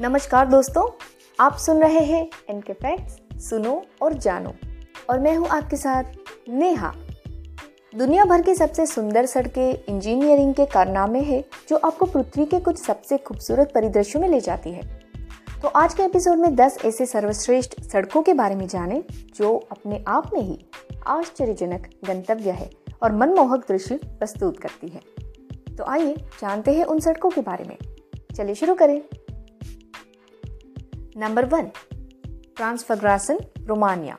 नमस्कार दोस्तों, आप सुन रहे हैं इनके फैक्ट्स सुनो और जानो। और मैं हूँ आपके साथ नेहा। दुनिया भर की सबसे सुंदर सड़कें इंजीनियरिंग के कारनामे हैं, जो आपको पृथ्वी के कुछ सबसे खूबसूरत परिदृश्यों में ले जाती है। तो आज के एपिसोड में 10 ऐसे सर्वश्रेष्ठ सड़कों के बारे में जानें, जो अपने आप में ही आश्चर्यजनक गंतव्य है और मनमोहक दृश्य प्रस्तुत करती है। तो आइए जानते हैं उन सड़कों के बारे में। चलिए शुरू करें। Number one Transfagarasan Romania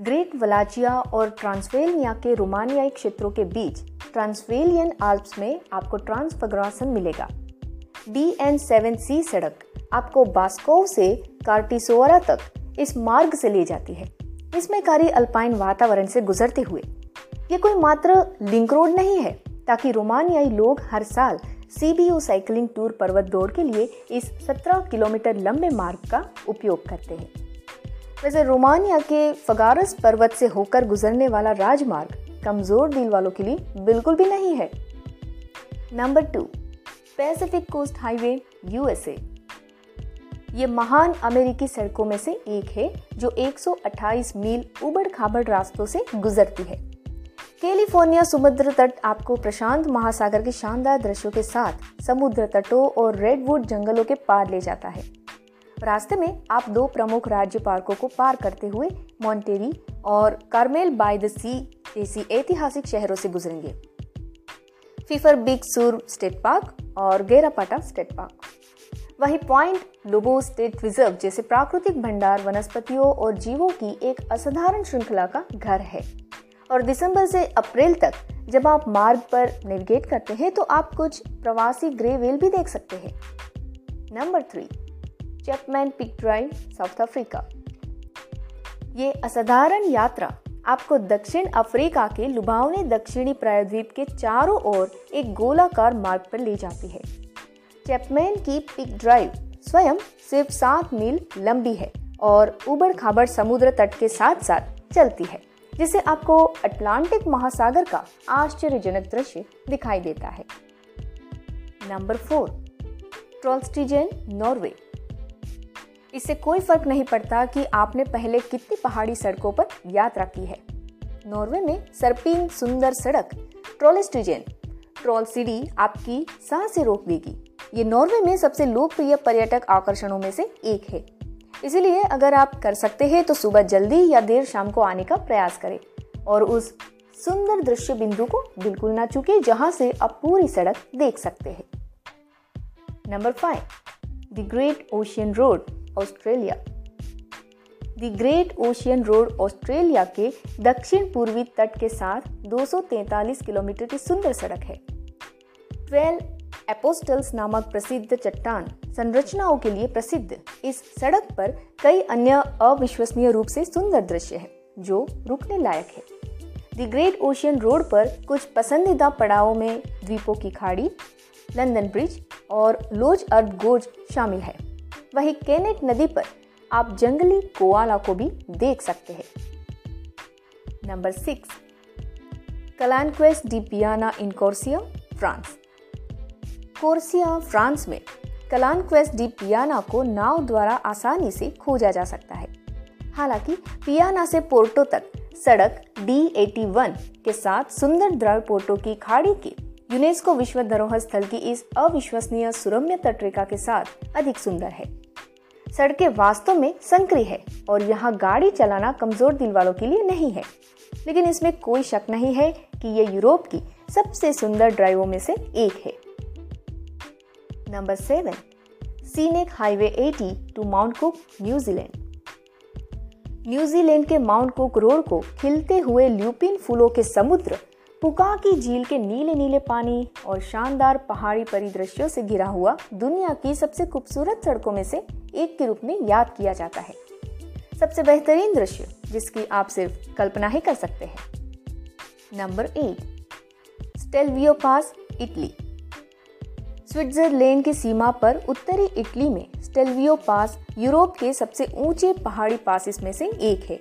Great Wallachia और ट्रांसवेलिया के रोमानियाई क्षेत्रों के बीच ट्रांसवेलियन आल्प्स में आपको ट्रांसफग्रासन मिलेगा। डी एन सेवन सी सड़क आपको बास्कोव से कार्टिसोरा तक इस मार्ग से ले जाती है। इसमें कारी अल्पाइन वातावरण से गुजरते हुए। ये कोई मात्र लिंक रोड नहीं है, ताकि रोमानियाई लोग हर साल सीबीयू साइकिलिंग टूर पर्वत दौड़ के लिए इस 17 किलोमीटर लंबे मार्ग का उपयोग करते हैं। वैसे रोमानिया के फगारस पर्वत से होकर गुजरने वाला राजमार्ग कमज़ोर दिल वालों के लिए बिल्कुल भी नहीं है। Number two Pacific Coast Highway USA ये महान अमेरिकी सड़कों में से एक है, जो 128 मील उबड़ खाबड़ रास्तों से गुजरती है। कैलिफ़ोर्निया समुद्र तट आपको प्रशांत महासागर के शानदार दृश्यों के साथ समुद्र तटों और रेडवुड जंगलों के पार ले जाता है। रास्ते में आप दो प्रमुख राज्य पार्कों को पार करते हुए मॉन्टेरी और कार्मेल बाय द सी जैसी ऐतिहासिक शहरों से गुजरेंगे। Pfeiffer Big Sur State Park और गेरापाटा स्टेट पार्क वही पॉइंट लोबो स्टेट रिज़र्व जैसे प्राकृतिक भंडार, वनस्पतियों और जीवों की एक असाधारण श्रृंखला का घर है। और दिसंबर से अप्रैल तक जब आप मार्ग पर नेविगेट करते हैं तो आप कुछ प्रवासी ग्रे वेल भी देख सकते हैं। Number three, Chapman Peak Drive, South Africa. ये असाधारण यात्रा आपको दक्षिण अफ्रीका के लुभावने दक्षिणी प्रायद्वीप के चारों ओर एक गोलाकार मार्ग पर ले जाती है। चैपमैन की पिक ड्राइव स्वयं सिर्फ़ सात मील लंबी है और उबड़ खाबड़ समुद्र तट के साथ साथ चलती है। जिससे आपको अटलांटिक महासागर का आश्चर्यजनक दृश्य दिखाई देता है। Number four, Trollstigen, Norway. इससे कोई फ़र्क नहीं पड़ता कि आपने पहले कितनी पहाड़ी सड़कों पर यात्रा की है। नॉर्वे में सरपीन सुंदर सड़क, ट्रोलेस्टिजेन ट्रोल सिटी आपकी साँसें रोक देगी। ये नॉर्वे में सबसे लोकप्रिय पर्यटक आकर्षणों में से एक है। इसीलिए अगर आप कर सकते हैं तो सुबह जल्दी या देर शाम को आने का प्रयास करें। और उस सुंदर दृश्य बिंदु को बिल्कुल ना चुके, जहाँ से आप पूरी सड़क देख सकते हैं। Number five the Great Ocean Road Australia the Great Ocean Road Australia के दक्षिण पूर्वी तट के साथ 243 किलोमीटर की सुंदर सड़क है। 12 एपोस्टल्स नामक प्रसिद्ध चट्टान संरचनाओं के लिए प्रसिद्ध। इस सड़क पर कई अन्य अविश्वसनीय रूप से सुंदर दृश्य है, जो रुकने लायक है। द ग्रेट ओशियन रोड पर कुछ पसंदीदा पड़ावों में द्वीपों की खाड़ी लंदन ब्रिज और लोज अर्थ गोज शामिल है। वही केनेट नदी पर आप जंगली कोआला को भी देख सकते हैं। नंबर सिक्स कलानक्वेस्ट डी पियाना इन कोर्सिया फ्रांस कोर्सिया, फ्रांस में कलानक्वेस्ट डी पियाना को नाव द्वारा आसानी से खोजा जा सकता है। हालाँकि, पियाना से पोर्टो तक सड़क डी एटी वन के साथ सुंदर द्रव पोर्टो की खाड़ी की यूनेस्को विश्व धरोहर स्थल की इस अविश्वसनीय सुरम्य तटरेखा के साथ अधिक सुंदर है। सड़कें वास्तव में संकरी है और यहाँ गाड़ी चलाना कमज़ोर दिल वालों के लिए नहीं है। लेकिन इसमें कोई शक नहीं है कि ये यूरोप की सबसे सुंदर ड्राइवों में से एक है। Number seven scenic highway 80 to Mount Cook New Zealand Zealand New Mount Cook Road को खिलते हुए ल्यूपिन फूलों के समुद्र, पुका की झील के नीले नीले पानी और शानदार पहाड़ी परिदृश्यों से घिरा हुआ दुनिया की सबसे खूबसूरत सड़कों में से एक के रूप में याद किया जाता है। सबसे बेहतरीन दृश्य, जिसकी आप सिर्फ़ कल्पना ही कर सकते हैं। Number eight Stelvio Pass Italy Switzerland की सीमा पर उत्तरी इटली में स्टेलवियो पास यूरोप के सबसे ऊँचे पहाड़ी पासिस में से एक है।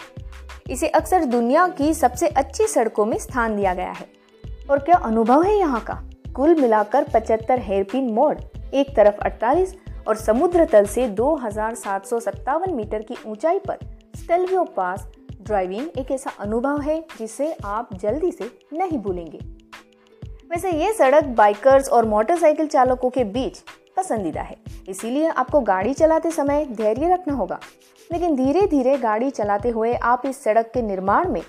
इसे अक्सर दुनिया की सबसे अच्छी सड़कों में स्थान दिया गया है। और क्या अनुभव है यहाँ का? कुल मिलाकर 75 हेयरपिन मोड़, एक तरफ़ 48 और समुद्र तल से दो हज़ार सात सौ सत्तावन मीटर की ऊंचाई पर स्टेलवियो पास ड्राइविंग एक ऐसा अनुभव है जिसे आप जल्दी से नहीं भूलेंगे। वैसे ये सड़क बाइकर्स और मोटरसाइकिल चालकों के बीच पसंदीदा है। इसीलिए आपको गाड़ी चलाते समय धैर्य रखना होगा। लेकिन धीरे धीरे गाड़ी चलाते हुए आप इस सड़क के निर्माण में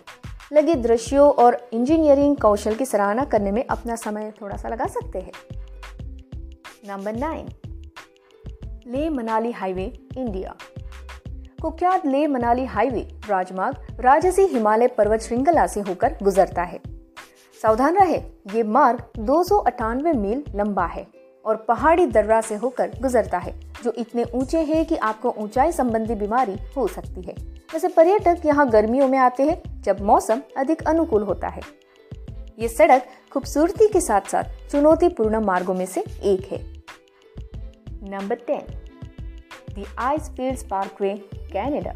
लगे दृश्यों और इंजीनियरिंग कौशल की सराहना करने में अपना समय थोड़ा सा लगा सकते हैं। नंबर नाइन ले मनाली हाईवे, इंडिया। कुख्यात ले मनाली हाईवे राजमार्ग राजसी हिमालय पर्वत श्रृंखला से होकर गुजरता है। सावधान रहे, ये मार्ग दो सौ अठानवे मील लंबा है और पहाड़ी दर्रा से होकर गुजरता है, जो इतने ऊँचे हैं कि आपको ऊंचाई संबंधी बीमारी हो सकती है। वैसे पर्यटक यहाँ गर्मियों में आते हैं, जब मौसम अधिक अनुकूल होता है। ये सड़क खूबसूरती के साथ साथ चुनौतीपूर्ण मार्गों में से एक है। Number ten the Icefields Parkway Canada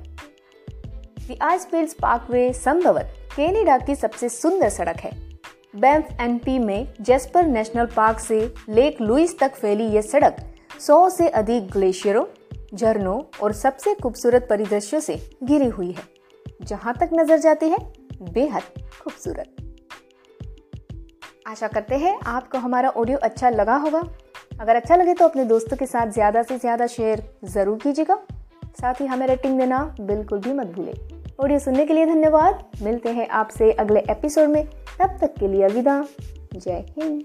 the Icefields Parkway संभवत कैनेडा की सबसे सुंदर सड़क है। बैंफ एनपी में जेस्पर नेशनल पार्क से लेक लुइस तक फैली यह सड़क 100 से अधिक ग्लेशियरों, झरनों और सबसे खूबसूरत परिदृश्यों से घिरी हुई है। जहाँ तक नज़र जाती है, बेहद खूबसूरत। आशा करते हैं आपको हमारा ऑडियो अच्छा लगा होगा। अगर अच्छा लगे तो अपने दोस्तों के साथ ज़्यादा से ज़्यादा शेयर ज़रूर कीजिएगा। साथ ही हमें रेटिंग देना बिल्कुल भी मत भूलें। ऑडियो सुनने के लिए धन्यवाद। मिलते हैं आपसे अगले एपिसोड में। तब तक के लिए अविदा जय हिंद।